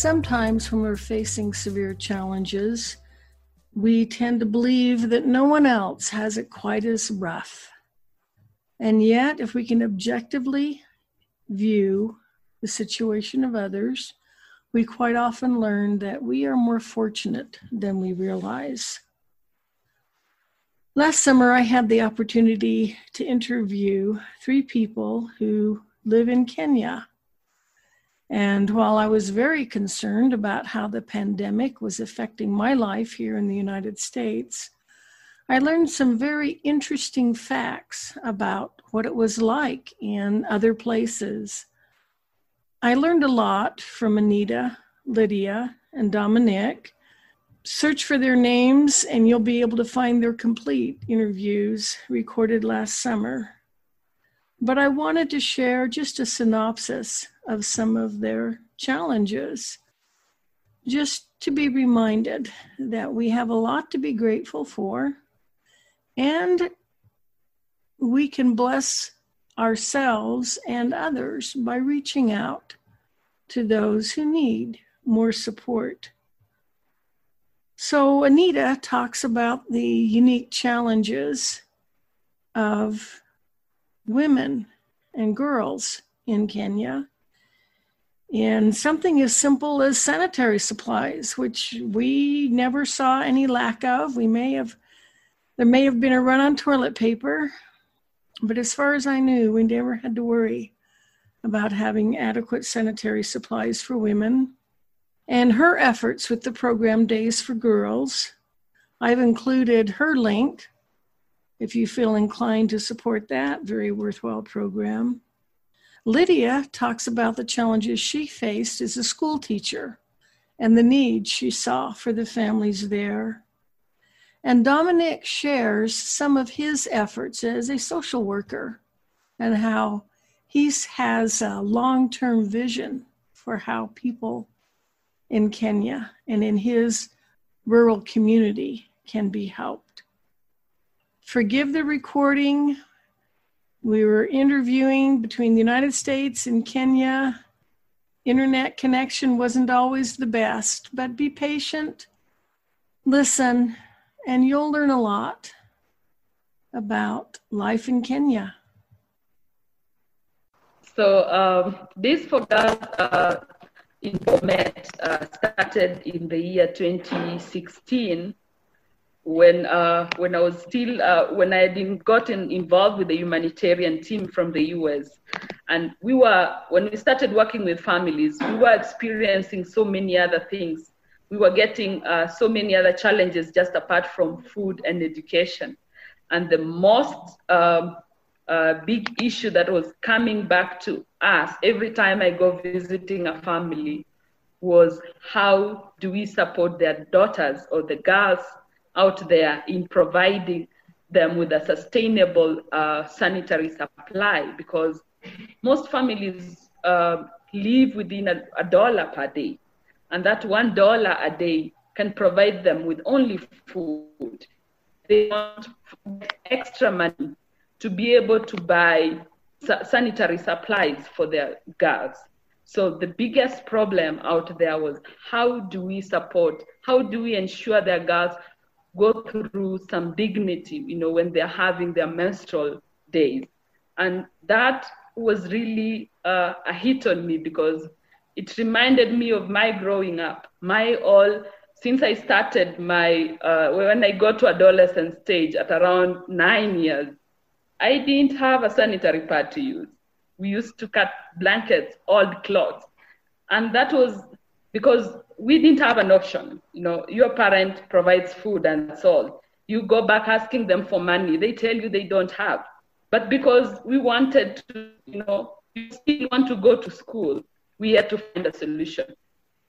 Sometimes, when we're facing severe challenges, we tend to believe that no one else has it quite as rough. And yet, if we can objectively view the situation of others, we quite often learn that we are more fortunate than we realize. Last summer, I had the opportunity to interview three people who live in Kenya. And while I was very concerned about how the pandemic was affecting my life here in the United States, I learned some very interesting facts about what it was like in other places. I learned a lot from Anita, Lydia, and Dominic. Search for their names and you'll be able to find their complete interviews recorded last summer. But I wanted to share just a synopsis of some of their challenges, just to be reminded that we have a lot to be grateful for and we can bless ourselves and others by reaching out to those who need more support. So, Anita talks about the unique challenges of women and girls in Kenya in something as simple as sanitary supplies, which we never saw any lack of. We may have, there may have been a run on toilet paper, but as far as I knew, we never had to worry about having adequate sanitary supplies for women. And her efforts with the program Days for Girls, I've included her link if you feel inclined to support that very worthwhile program. Lydia talks about the challenges she faced as a school teacher and the need she saw for the families there. And Dominic shares some of his efforts as a social worker and how he has a long term vision for how people in Kenya and in his rural community can be helped. Forgive the recording we were interviewing between the United States and Kenya. Internet connection wasn't always the best, but be patient, listen, and you'll learn a lot about life in Kenya. So um, this us uh, in Bomet uh, started in the year 2016 when uh, when I was still uh, when I had gotten involved with the humanitarian team from the US, and we were when we started working with families, we were experiencing so many other things. We were getting uh, so many other challenges just apart from food and education, and the most um, uh, big issue that was coming back to us every time I go visiting a family was how do we support their daughters or the girls out there in providing them with a sustainable uh, sanitary supply because most families uh, live within a, a, dollar per day and that one dollar a day can provide them with only food. They want extra money to be able to buy sa- sanitary supplies for their girls. So the biggest problem out there was how do we support how do we ensure their girls go through some dignity, you know, when they're having their menstrual days. And that was really uh, a hit on me because it reminded me of my growing up. My all, since I started my, uh, when I got to adolescent stage at around nine years, I didn't have a sanitary pad to use. We used to cut blankets, old clothes. And that was because we didn't have an option. You know, your parent provides food and salt. You go back asking them for money. They tell you they don't have. But because we wanted to, you know, you still want to go to school, we had to find a solution.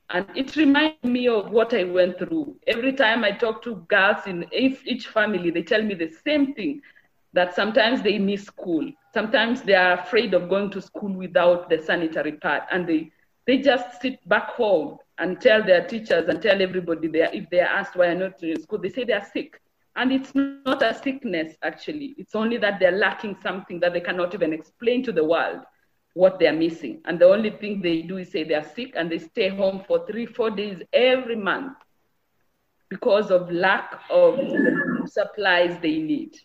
And it reminds me of what I went through. Every time I talk to girls in each, each family, they tell me the same thing that sometimes they miss school. Sometimes they are afraid of going to school without the sanitary pad. And they, they just sit back home and tell their teachers and tell everybody they are, if they are asked why they're not in school, they say they are sick. And it's not a sickness, actually. It's only that they're lacking something that they cannot even explain to the world what they're missing. And the only thing they do is say they're sick and they stay home for three, four days every month because of lack of supplies they need.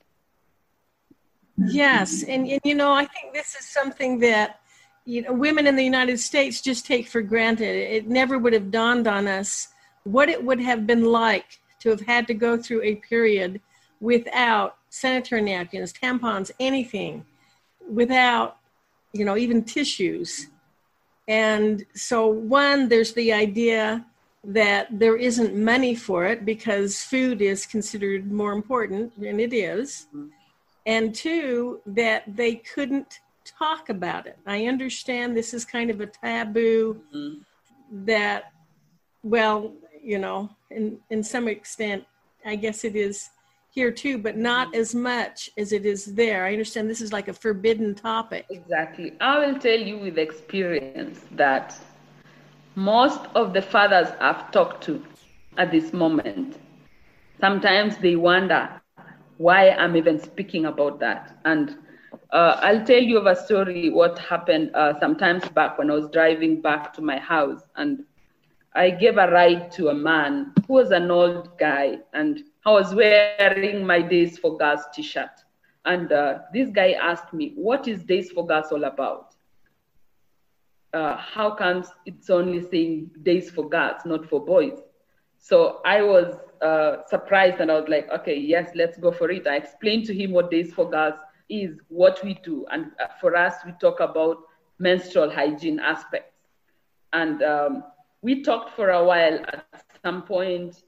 Yes. And, and, you know, I think this is something that, you know, women in the United States just take for granted. It never would have dawned on us what it would have been like to have had to go through a period without sanitary napkins, tampons, anything, without, you know, even tissues. And so, one, there's the idea that there isn't money for it because food is considered more important, and it is. Mm-hmm. And two, that they couldn't talk about it. I understand this is kind of a taboo mm-hmm. that, well, you know, in, in some extent, I guess it is here too, but not as much as it is there. I understand this is like a forbidden topic. Exactly. I will tell you with experience that most of the fathers I've talked to at this moment, sometimes they wonder why I'm even speaking about that. And uh, I'll tell you of a story what happened uh, sometimes back when I was driving back to my house and I gave a ride to a man who was an old guy, and I was wearing my Days for Girls t shirt. And uh, this guy asked me, What is Days for Girls all about? Uh, how comes it's only saying Days for Girls, not for boys? So I was uh, surprised and I was like, okay, yes, let's go for it. I explained to him what Days for Girls is, what we do. And uh, for us, we talk about menstrual hygiene aspects. And um, we talked for a while. At some point,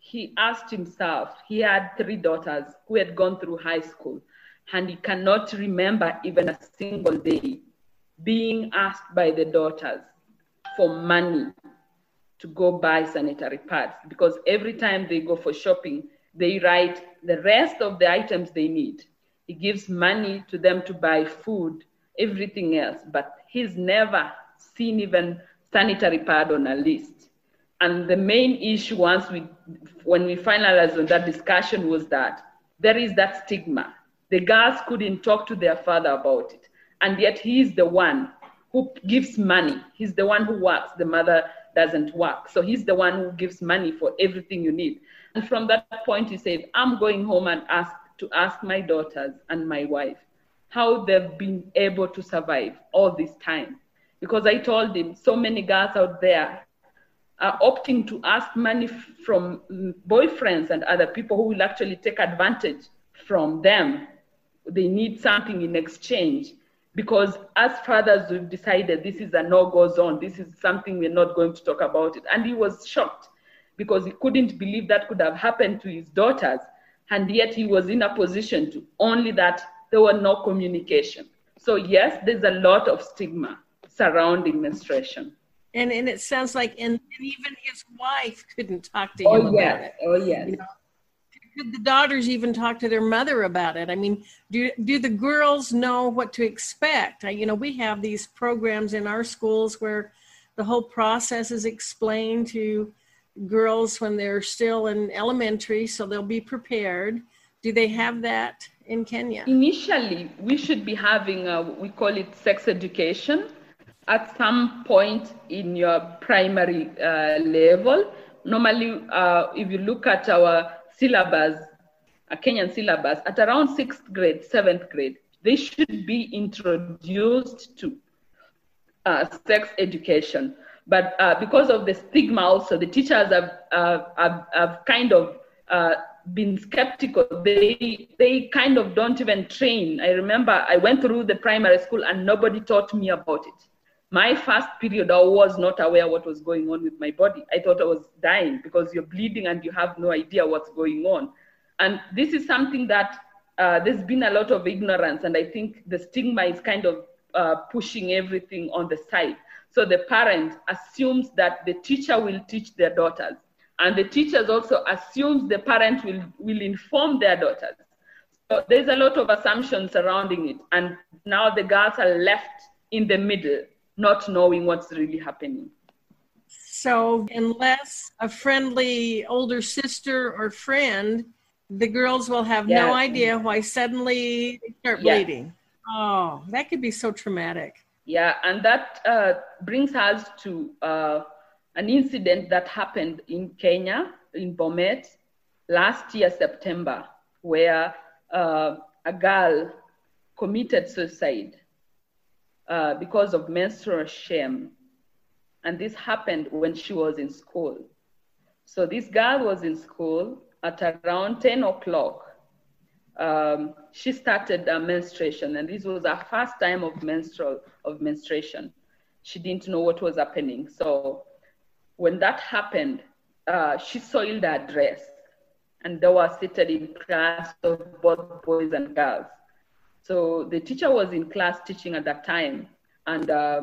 he asked himself, he had three daughters who had gone through high school, and he cannot remember even a single day being asked by the daughters for money to go buy sanitary pads because every time they go for shopping, they write the rest of the items they need. He gives money to them to buy food, everything else, but he's never seen even sanitary pad on a list. And the main issue once we, when we finalized on that discussion was that there is that stigma. The girls couldn't talk to their father about it. And yet he is the one who gives money. He's the one who works. The mother doesn't work. So he's the one who gives money for everything you need. And from that point, he said, I'm going home and ask to ask my daughters and my wife how they've been able to survive all this time because I told him so many girls out there are opting to ask money from boyfriends and other people who will actually take advantage from them. They need something in exchange because as fathers we've decided this is a no-go zone. This is something we're not going to talk about it. And he was shocked because he couldn't believe that could have happened to his daughters. And yet he was in a position to only that there were no communication. So yes, there's a lot of stigma surrounding menstruation. And and it sounds like and, and even his wife couldn't talk to oh, him oh, about it. Oh yes. You know? Could the daughters even talk to their mother about it? I mean, do do the girls know what to expect? You know, we have these programs in our schools where the whole process is explained to girls when they're still in elementary, so they'll be prepared. Do they have that in Kenya? Initially, we should be having a, we call it sex education at some point in your primary uh, level. Normally, uh, if you look at our syllabus, a Kenyan syllabus, at around sixth grade, seventh grade, they should be introduced to uh, sex education. But uh, because of the stigma, also, the teachers have, uh, have, have kind of uh, been skeptical. They they kind of don't even train. I remember I went through the primary school and nobody taught me about it my first period, I was not aware what was going on with my body. I thought I was dying because you're bleeding and you have no idea what's going on. And this is something that uh, there's been a lot of ignorance, and I think the stigma is kind of uh, pushing everything on the side. So the parent assumes that the teacher will teach their daughters. And the teachers also assumes the parent will, will inform their daughters. So there's a lot of assumptions surrounding it. And now the girls are left in the middle, not knowing what's really happening. So, unless a friendly older sister or friend, the girls will have yes. no idea why suddenly they start yes. bleeding. Oh, that could be so traumatic. Yeah, and that uh, brings us to uh, an incident that happened in Kenya, in Bomet, last year, September, where uh, a girl committed suicide uh, because of menstrual shame and this happened when she was in school. So this girl was in school at around 10 o'clock. Um, she started a menstruation, and this was her first time of menstrual of menstruation. She didn't know what was happening. So when that happened, uh, she soiled her dress, and they were seated in class of both boys and girls. So the teacher was in class teaching at that time, and uh,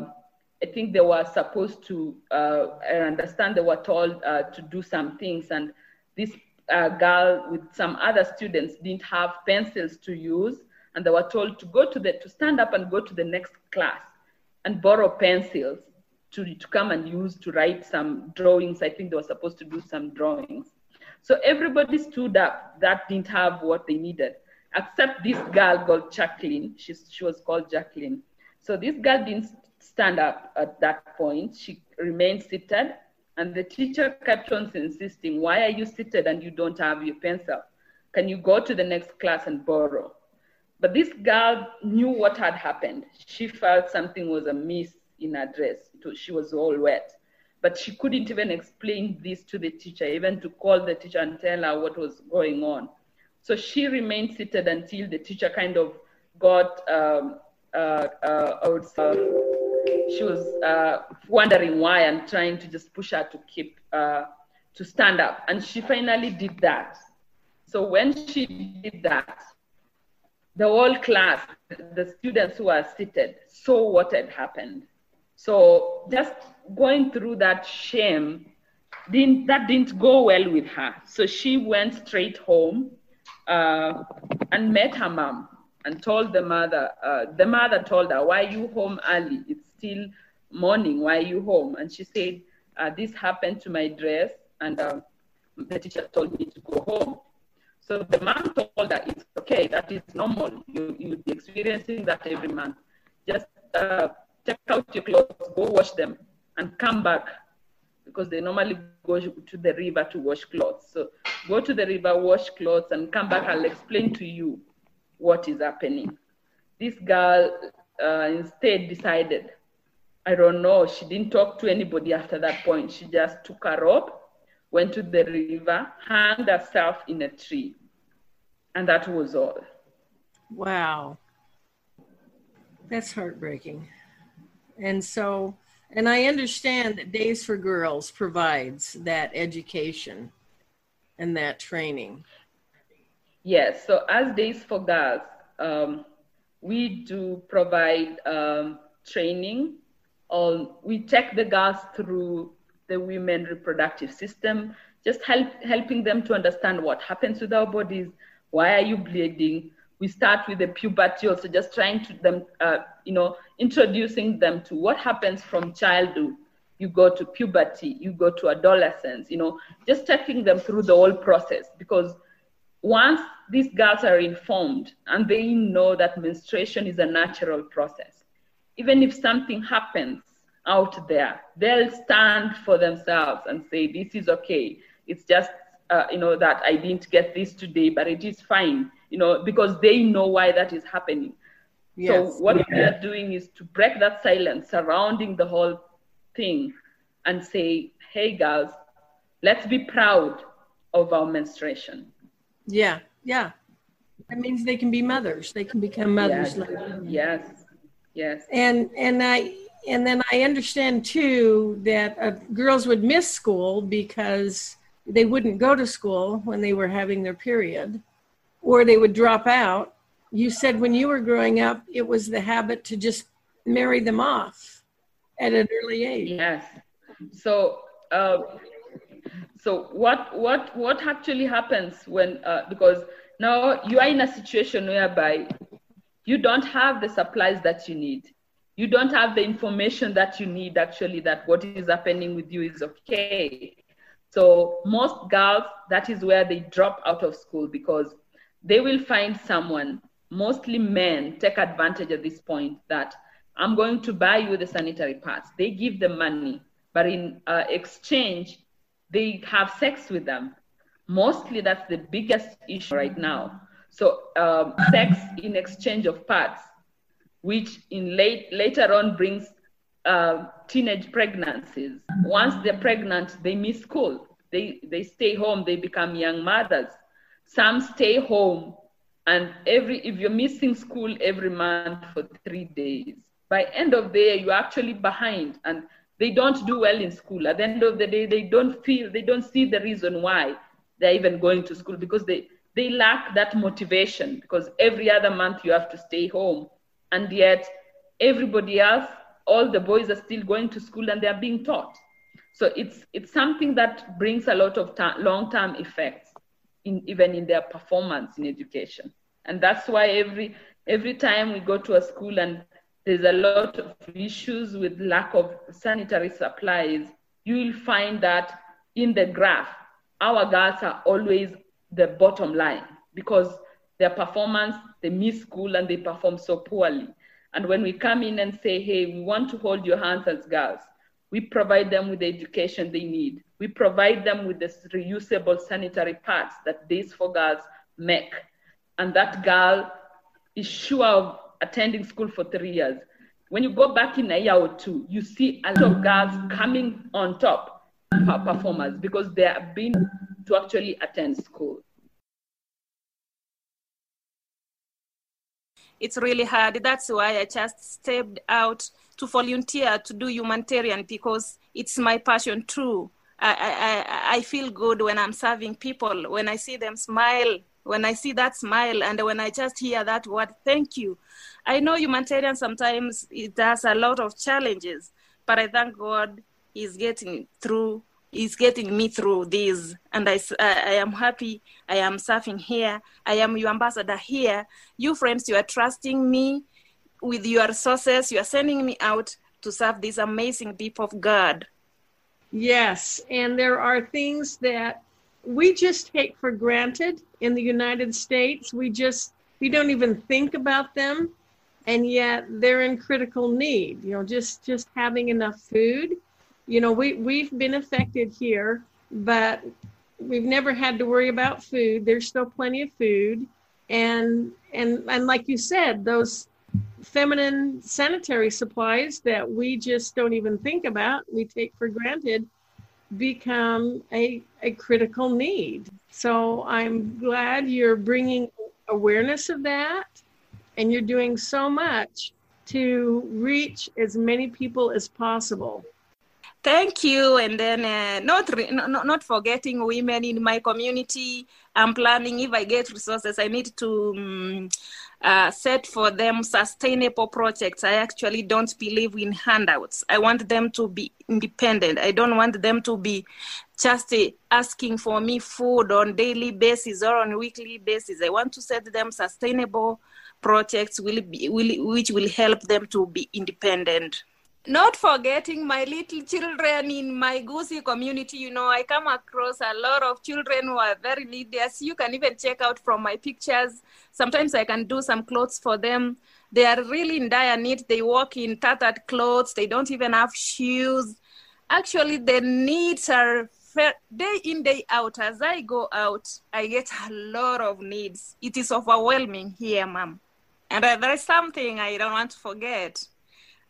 I think they were supposed to, uh, I understand they were told uh, to do some things, and this uh, girl with some other students didn't have pencils to use, and they were told to go to the, to stand up and go to the next class and borrow pencils to, to come and use to write some drawings. I think they were supposed to do some drawings. So everybody stood up that didn't have what they needed, except this girl called Jacqueline. She, she was called Jacqueline. So this girl didn't stand up at that point. She remained seated, and the teacher kept on insisting, Why are you seated and you don't have your pencil? Can you go to the next class and borrow? But this girl knew what had happened. She felt something was amiss in her dress. She was all wet. But she couldn't even explain this to the teacher, even to call the teacher and tell her what was going on. So she remained seated until the teacher kind of got, um, uh, uh, I would say, she was uh, wondering why and trying to just push her to keep uh, to stand up. And she finally did that. So when she did that the whole class the students who were seated saw what had happened. So just going through that shame didn't that didn't go well with her. So she went straight home uh, and met her mom and told the mother uh, the mother told her why are you home early? It's still morning, why are you home? And she said, uh, this happened to my dress and uh, the teacher told me to go home. So the mom told her, it's okay, that is normal. You, you'll be experiencing that every month. Just uh, take out your clothes, go wash them, and come back because they normally go to the river to wash clothes. So go to the river, wash clothes, and come back. I'll explain to you what is happening. This girl uh, instead decided I don't know. She didn't talk to anybody after that point. She just took a rope, went to the river, hung herself in a tree. And that was all. Wow. That's heartbreaking. And so, and I understand that Days for Girls provides that education and that training. Yes. So, as Days for Girls, um, we do provide um, training or we take the girls through the women reproductive system, just help, helping them to understand what happens with our bodies, why are you bleeding. We start with the puberty also, just trying to them, uh, you know, introducing them to what happens from childhood. You go to puberty, you go to adolescence, you know, just taking them through the whole process because once these girls are informed and they know that menstruation is a natural process, even if something happens out there, they'll stand for themselves and say, This is okay. It's just, uh, you know, that I didn't get this today, but it is fine, you know, because they know why that is happening. Yes. So, what yeah. we are doing is to break that silence surrounding the whole thing and say, Hey, girls, let's be proud of our menstruation. Yeah, yeah. That means they can be mothers. They can become mothers. Yes. yes. Yes. And and I and then I understand too that uh, girls would miss school because they wouldn't go to school when they were having their period, or they would drop out. You said when you were growing up, it was the habit to just marry them off. at an early age. Yes. So, uh, so what what what actually happens when uh, because now you are in a situation whereby you don't have the supplies that you need. You don't have the information that you need actually that what is happening with you is okay. So most girls, that is where they drop out of school because they will find someone, mostly men, take advantage at this point that I'm going to buy you the sanitary pads. They give them money, but in uh, exchange, they have sex with them. Mostly, that's the biggest issue right now. So, um, sex in exchange of parts, which in late later on brings uh, teenage pregnancies. Once they're pregnant, they miss school. They they stay home. They become young mothers. Some stay home, and every if you're missing school every month for three days, by end of the year you're actually behind and they don't do well in school at the end of the day they don't feel they don't see the reason why they're even going to school because they they lack that motivation because every other month you have to stay home. And yet everybody else all the boys are still going to school and they're being taught. So it's it's something that brings a lot of ta- long-term effects in even in their performance in education. And that's why every every time we go to a school and there's a lot of issues with lack of sanitary supplies, you will find that in the graph, our girls are always the bottom line because their performance, they miss school and they perform so poorly. And when we come in and say, hey, we want to hold your hands as girls, we provide them with the education they need. We provide them with the reusable sanitary pads that Days for Girls make. And that girl is sure of attending school for three years. When you go back in a year or two, you see a lot of girls coming on top performers because they have been to actually attend school. It's really hard. That's why I just stepped out to volunteer to do humanitarian because it's my passion too. I, I, I feel good when I'm serving people, when I see them smile, when I see that smile, and when I just hear that word, thank you. I know humanitarian sometimes it has a lot of challenges, but I thank God He's getting through. He's getting me through this, and I, I am happy. I am serving here. I am your ambassador here. You friends, you are trusting me with your resources. You are sending me out to serve these amazing people of God. Yes, and there are things that we just take for granted in the United States. We just we don't even think about them and yet they're in critical need you know just just having enough food you know we we've been affected here but we've never had to worry about food. There's still plenty of food. And and and like you said those feminine sanitary supplies that we just don't even think about we take for granted become a, a critical need. So i'm glad you're bringing awareness of that and you're doing so much to reach as many people as possible. Thank you, and then uh, not, re- not not forgetting women in my community. I'm planning if I get resources, I need to um, uh, set for them sustainable projects. I actually don't believe in handouts. I want them to be independent. I don't want them to be just uh, asking for me food on daily basis or on weekly basis. I want to set them sustainable projects will be, will, which will help them to be independent. Not forgetting my little children in my Gusii community, you know, I come across a lot of children who are very needy. As you can even check out from my pictures, sometimes I can do some clothes for them. They are really in dire need. They walk in tattered clothes. They don't even have shoes. Actually, the needs are day in day out as i go out i get a lot of needs it is overwhelming here ma'am and there is something I don't want to forget.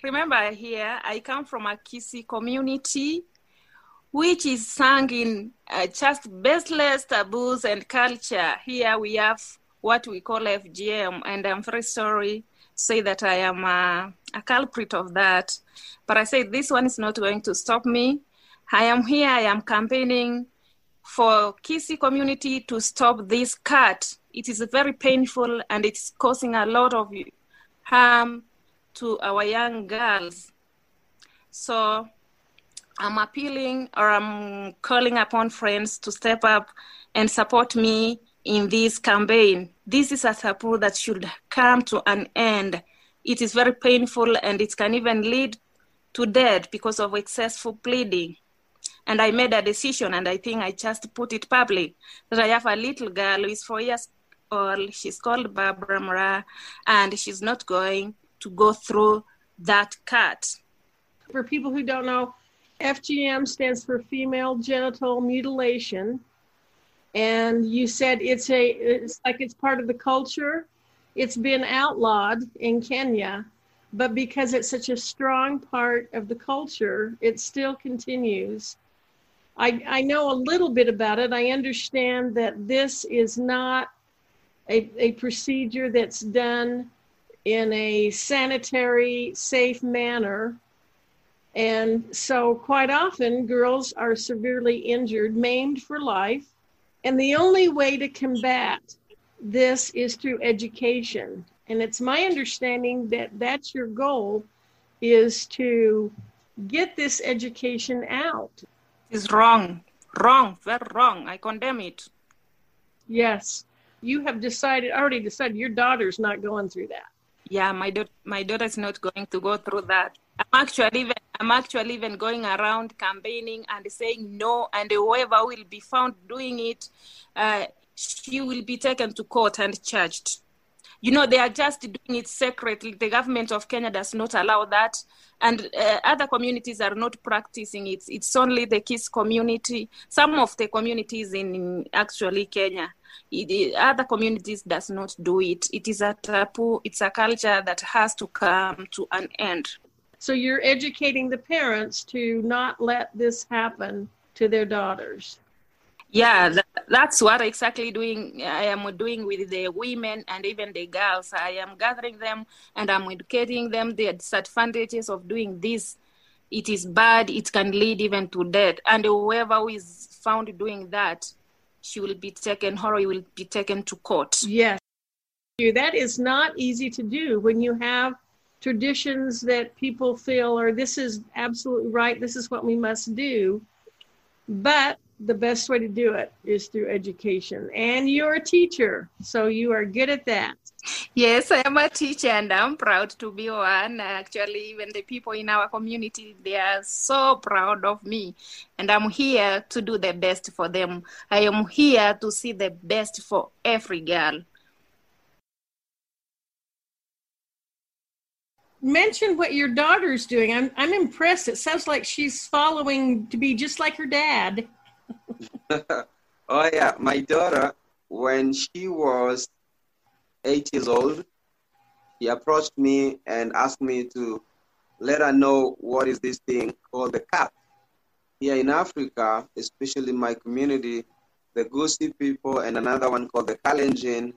Remember, here I come from a Kisii community, which is sung in uh, just baseless taboos and culture. Here we have what we call FGM, and I'm very sorry say that I am a, a culprit of that. But I say this one is not going to stop me. I am here, I am campaigning for Kisii community to stop this cut it is very painful and it's causing a lot of harm to our young girls. So I'm appealing or I'm calling upon friends to step up and support me in this campaign. This is a taboo that should come to an end. It is very painful and it can even lead to death because of excessive bleeding. And I made a decision, and I think I just put it public that I have a little girl who is four years old. She's called Barbara Mara, and she's not going to go through that cut. For people who don't know, FGM stands for female genital mutilation. And you said it's a it's like it's part of the culture. It's been outlawed in Kenya, but because it's such a strong part of the culture, it still continues. I, I know a little bit about it. I understand that this is not a, a procedure that's done in a sanitary, safe manner. And so, quite often, girls are severely injured, maimed for life. And the only way to combat this is through education. And it's my understanding that that's your goal is to get this education out It's wrong, wrong, very wrong. I condemn it. Yes, you have decided already decided your daughter's not going through that. Yeah, my daughter, my daughter's not going to go through that. I'm actually even I'm actually even going around campaigning and saying no, and whoever will be found doing it, uh, she will be taken to court and charged. You know, they are just doing it secretly. The government of Kenya does not allow that and uh, other communities are not practicing it. It's only the Kisii community. Some of the communities in actually Kenya, it, other communities does not do it. It is a taboo. It's a culture that has to come to an end. So you're educating the parents to not let this happen to their daughters yeah that, that's what exactly doing i am doing with the women and even the girls i am gathering them and i'm educating them the disadvantages of doing this it is bad it can lead even to death and whoever is found doing that she will be taken or will be taken to court yes that is not easy to do when you have traditions that people feel or this is absolutely right this is what we must do but the best way to do it is through education. And you're a teacher, so you are good at that. Yes, I am a teacher and I'm proud to be one. Actually, even the people in our community, they are so proud of me. And I'm here to do the best for them. I am here to see the best for every girl. mention what your daughter's doing. I'm I'm impressed. It sounds like she's following to be just like her dad. oh yeah, my daughter, when she was eight years old, He approached me and asked me to let her know what is this thing called the CAT. Here in Africa, especially in my community, the Gusii people and another one called the Kalenjin,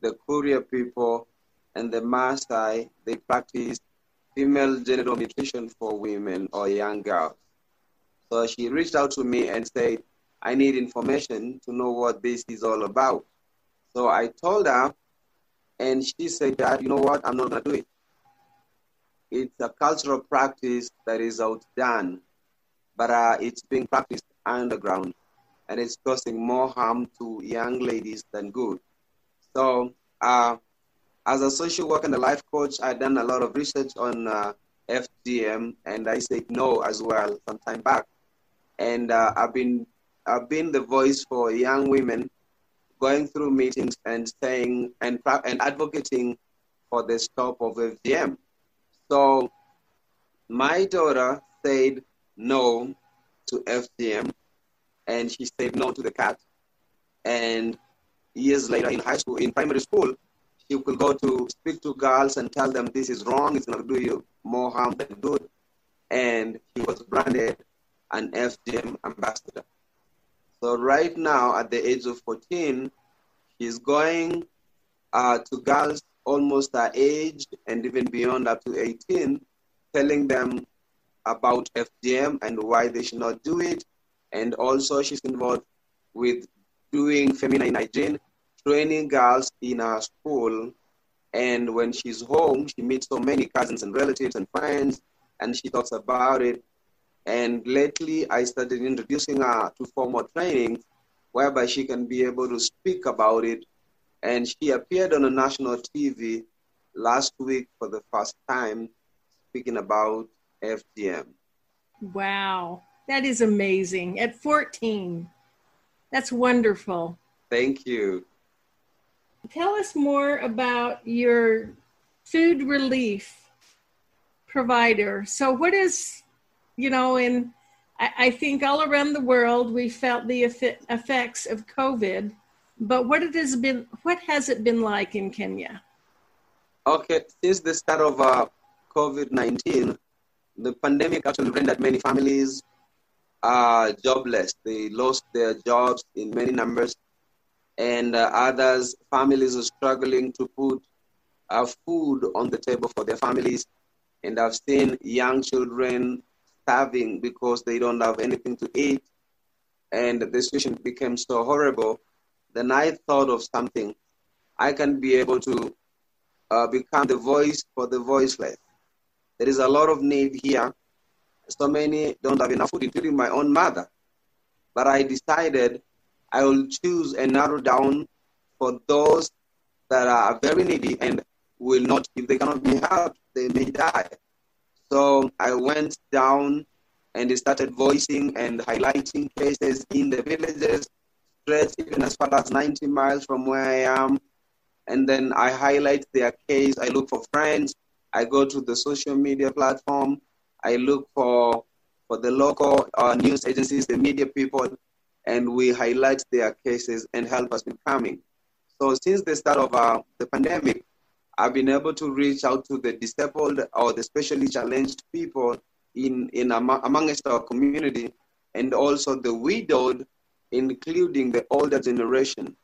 the Kuria people, and the Maasai, they practice female genital mutilation for women or young girls. So she reached out to me and said, I need information to know what this is all about. So I told her, and she said, Dad, you know what? I'm not going to do it. It's a cultural practice that is outdone, but uh, it's being practiced underground, and it's causing more harm to young ladies than good. So, uh, as a social worker and a life coach, I've done a lot of research on uh, FGM, and I said no as well some time back. And uh, I've been I've been the voice for young women going through meetings and saying and, and advocating for the stop of FGM. So my daughter said no to FGM and she said no to the cat. And years later in high school, in primary school, she could go to speak to girls and tell them this is wrong, it's going to do you more harm than good. And she was branded an FGM ambassador. So right now, at the age of 14, he's going uh, to girls almost her age and even beyond up to 18, telling them about FGM and why they should not do it. And also she's involved with doing feminine hygiene, training girls in her school. And when she's home, she meets so many cousins and relatives and friends. and she talks about it. And lately, I started introducing her to formal training, whereby she can be able to speak about it. And she appeared on a national TV last week for the first time speaking about FGM. Wow, that is amazing. At 14, that's wonderful. Thank you. Tell us more about your food relief provider. So, what is, you know, in I, think all around the world we felt the effects of COVID, but what it has been, what has it been like in Kenya? Okay, since the start of uh, COVID 19, the pandemic actually rendered many families uh, jobless. They lost their jobs in many numbers, and uh, others, families are struggling to put uh, food on the table for their families. And I've seen young children starving because they don't have anything to eat. And the situation became so horrible. Then I thought of something. I can be able to uh, become the voice for the voiceless. There is a lot of need here. So many don't have enough food, including my own mother. But I decided I will choose and narrow down for those that are very needy and will not, if they cannot be helped, they may die. So I went down and started voicing and highlighting cases in the villages, stretched even as far as 90 miles from where I am. And then I highlight their case. I look for friends I go to the social media platform. I look for for the local uh, news agencies, the media people, and we highlight their cases and help us coming. So since the start of uh, the pandemic, I've been able to reach out to the disabled or the specially challenged people in, in among, amongst our community and also the widowed, including the older generation.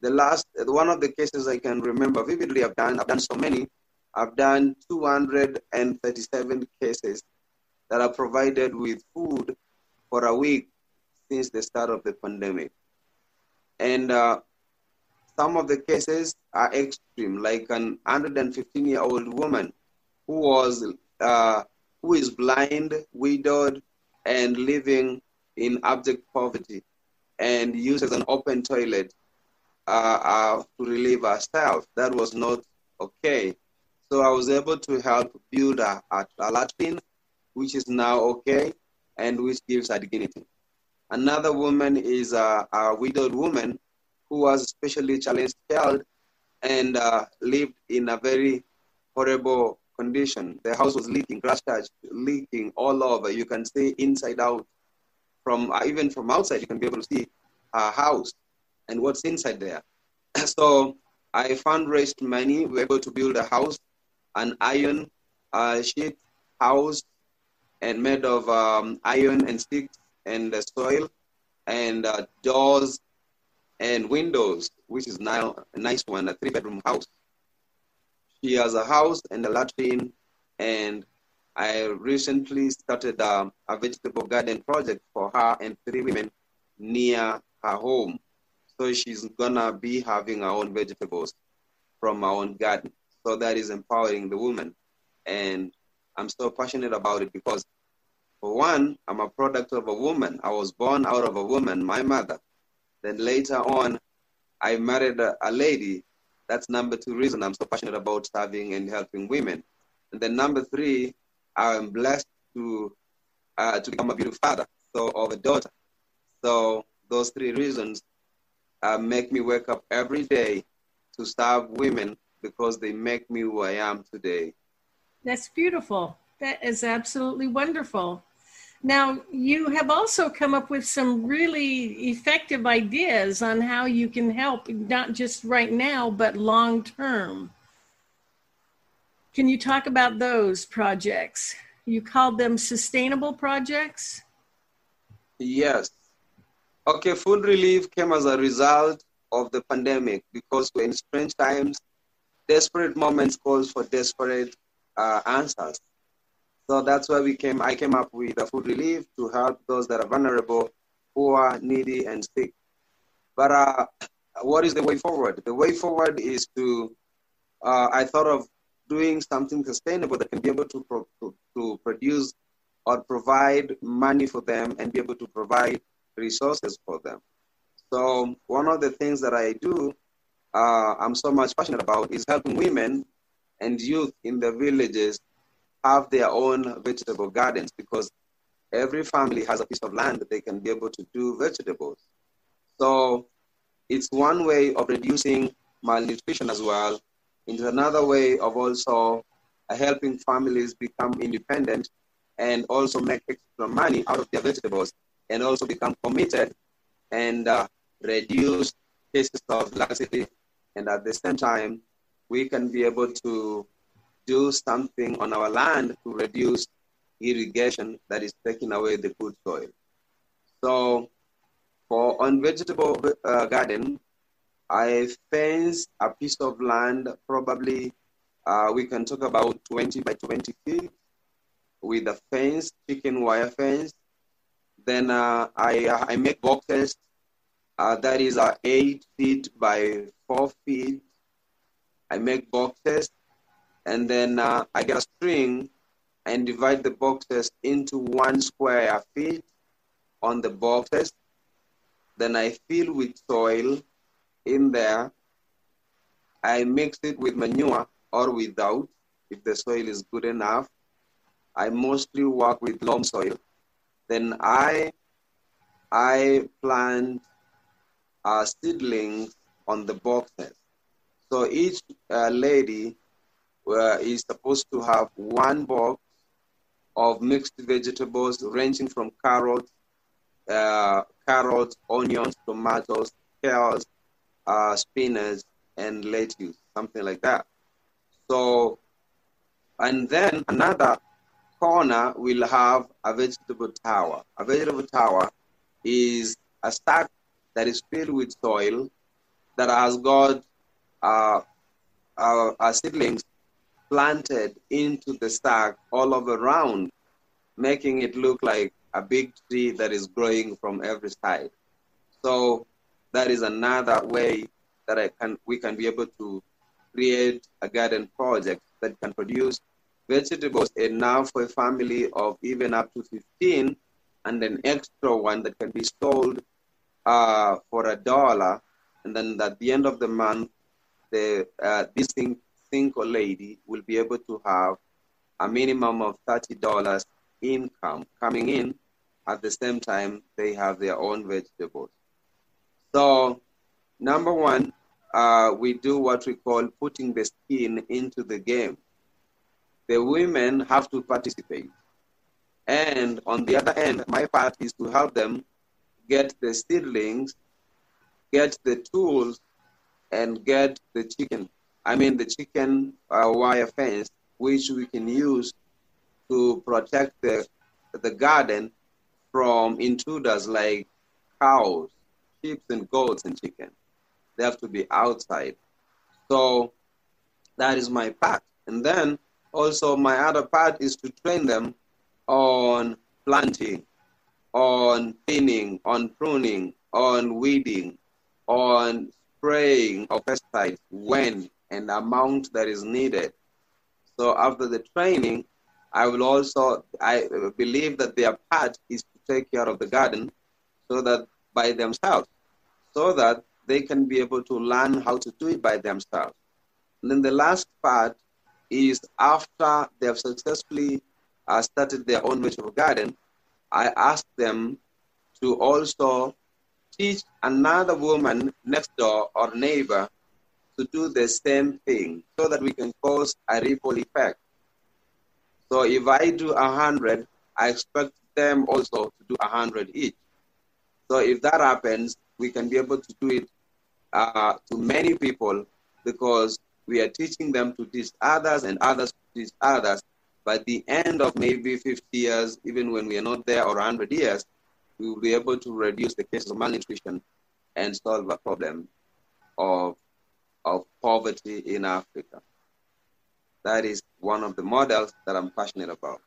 The last, one of the cases I can remember vividly, I've done, I've done so many, I've done 237 cases that are provided with food for a week since the start of the pandemic. And uh, some of the cases are extreme, like an 115 year old woman who was uh, who is blind, widowed, and living in abject poverty, and uses an open toilet uh, uh to relieve herself. That was not okay. So I was able to help build a, a, which is now okay and which gives her dignity. Another woman is a, a widowed woman who was a specially challenged child and uh, lived in a very horrible condition. The house was leaking, grass touch, leaking all over. You can see inside out. From uh, even from outside, you can be able to see her house and what's inside there. so I fundraised money. We were able to build a house an iron uh, sheet house and made of um, iron and sticks and the soil and uh, doors and windows, which is now a nice one, a three bedroom house. She has a house and a latrine, and I recently started um, a vegetable garden project for her and three women near her home. So she's gonna be having her own vegetables from her own garden. So that is empowering the woman. And I'm so passionate about it because, for one, I'm a product of a woman. I was born out of a woman, my mother. Then later on, I married a, a lady. That's number two reason I'm so passionate about serving and helping women. And then number three, I'm blessed to uh, to become a beautiful father, so of a daughter. So those three reasons uh, make me wake up every day to serve women because they make me who I am today. That's beautiful. That is absolutely wonderful. Now, you have also come up with some really effective ideas on how you can help, not just right now, but long term. Can you talk about those projects? You called them sustainable projects? Yes. Okay, food relief came as a result of the pandemic because we're in strange times desperate moments calls for desperate uh, answers. So that's why we came. I came up with a food relief to help those that are vulnerable, poor, needy, and sick. But uh, what is the way forward? The way forward is to. Uh, I thought of doing something sustainable that can be able to, pro- to, produce or provide money for them and be able to provide resources for them. So one of the things that I do, uh, I'm so much passionate about, is helping women and youth in the villages have their own vegetable gardens because every family has a piece of land that they can be able to do vegetables. So it's one way of reducing malnutrition as well. It's another way of also helping families become independent and also make extra money out of their vegetables and also become committed and uh, reduce cases of laxity. And at the same time, we can be able to do something on our land to reduce irrigation that is taking away the good soil. So for on vegetable uh, garden, I fence a piece of land, probably uh, we can talk about 20 by 20 feet with a fence, chicken wire fence. Then uh, I, uh, I make boxes uh, that is uh, eight feet by four feet. I make boxes and then uh, I get a string and divide the boxes into one square feet on the boxes. Then I fill with soil in there. I mix it with manure or without, if the soil is good enough. I mostly work with loam soil. Then I I plant uh, seedlings on the boxes. So each uh, lady uh, is supposed to have one box of mixed vegetables ranging from carrots, uh, carrots, onions, tomatoes, kales, uh, spinach, and lettuce, something like that. So, and then another corner will have a vegetable tower. A vegetable tower is a stack that is filled with soil that has got uh, uh, uh, seedlings planted into the stack all over around, making it look like a big tree that is growing from every side. So that is another way that I can we can be able to create a garden project that can produce vegetables enough for a family of even up to 15 and an extra one that can be sold uh, for a dollar. And then at the end of the month, the uh, this thing, single lady will be able to have a minimum of $30 income coming in. At the same time, they have their own vegetables. So, number one, uh, we do what we call putting the skin into the game. The women have to participate. And on the other end, my part is to help them get the seedlings, get the tools, and get the chicken. I mean, the chicken uh, wire fence, which we can use to protect the, the garden from intruders like cows, sheep, and goats and chicken. They have to be outside. So that is my part. And then also my other part is to train them on planting on thinning, on pruning, on weeding, on spraying of pesticides when and amount that is needed. So after the training, I will also, I believe that their part is to take care of the garden so that by themselves, so that they can be able to learn how to do it by themselves. And then the last part is after they have successfully uh, started their own vegetable garden, I ask them to also teach another woman next door or neighbor to do the same thing so that we can cause a ripple effect. So if I do a hundred, I expect them also to do a hundred each. So if that happens, we can be able to do it uh, to many people because we are teaching them to teach others and others to teach others by the end of maybe 50 years, even when we are not there, or 100 years, we will be able to reduce the cases of malnutrition and solve a problem of, of poverty in Africa. That is one of the models that I'm passionate about.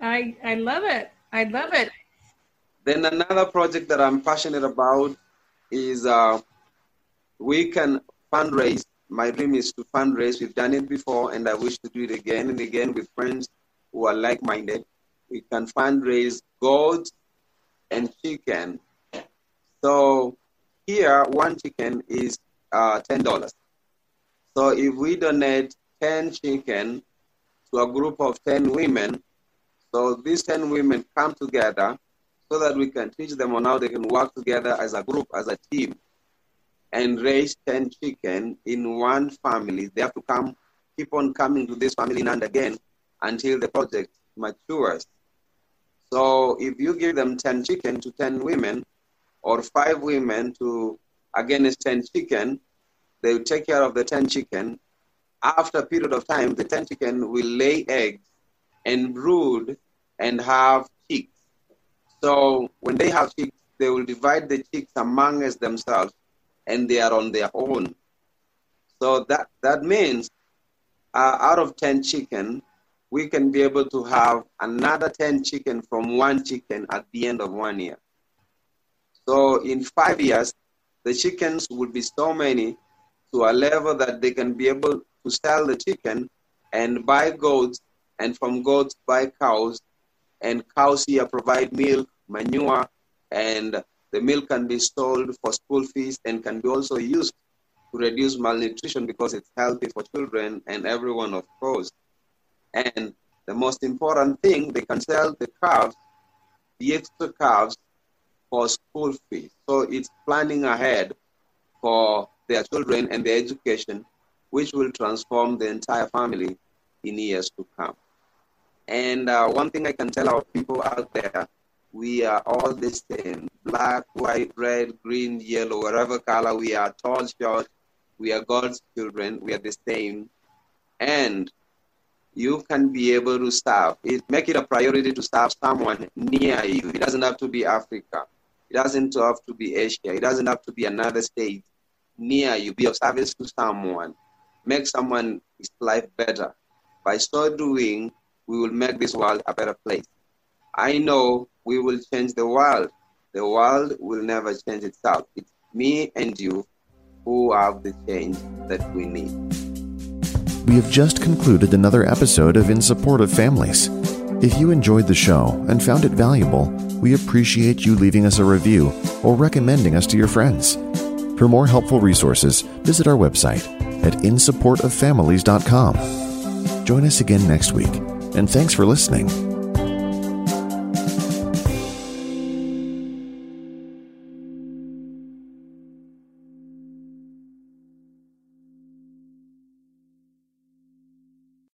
I, I love it. I love it. Then another project that I'm passionate about is uh, we can fundraise my dream is to fundraise. We've done it before, and I wish to do it again and again with friends who are like-minded, we can fundraise goats and chicken. So here, one chicken is uh, $10. So if we donate 10 chicken to a group of 10 women, so these 10 women come together so that we can teach them on how they can work together as a group, as a team, and raise 10 chicken in one family. They have to come, keep on coming to this family and again until the project matures. So if you give them 10 chicken to 10 women, or five women to against 10 chicken, they will take care of the 10 chicken. After a period of time, the 10 chicken will lay eggs and brood and have chicks. So when they have chicks, they will divide the chicks among themselves and they are on their own. So that, that means uh, out of 10 chicken, we can be able to have another 10 chicken from one chicken at the end of one year. So in five years, the chickens will be so many to a level that they can be able to sell the chicken and buy goats, and from goats buy cows, and cows here provide milk, manure, and the milk can be sold for school fees and can be also used to reduce malnutrition because it's healthy for children and everyone, of course. And the most important thing, they can sell the calves, the extra calves, for school fees. So it's planning ahead for their children and their education, which will transform the entire family in years to come. And uh, one thing I can tell our people out there, we are all the same black, white, red, green, yellow, whatever color we are, tall, short, we are God's children, we are the same. And you can be able to serve. It, make it a priority to serve someone near you. It doesn't have to be Africa. It doesn't have to be Asia. It doesn't have to be another state near you. Be of service to someone. Make someone's life better. By so doing, we will make this world a better place. I know we will change the world. The world will never change itself. It's me and you who have the change that we need. We have just concluded another episode of In Support of Families. If you enjoyed the show and found it valuable, we appreciate you leaving us a review or recommending us to your friends. For more helpful resources, visit our website at insupportoffamilies.com. Join us again next week, and thanks for listening.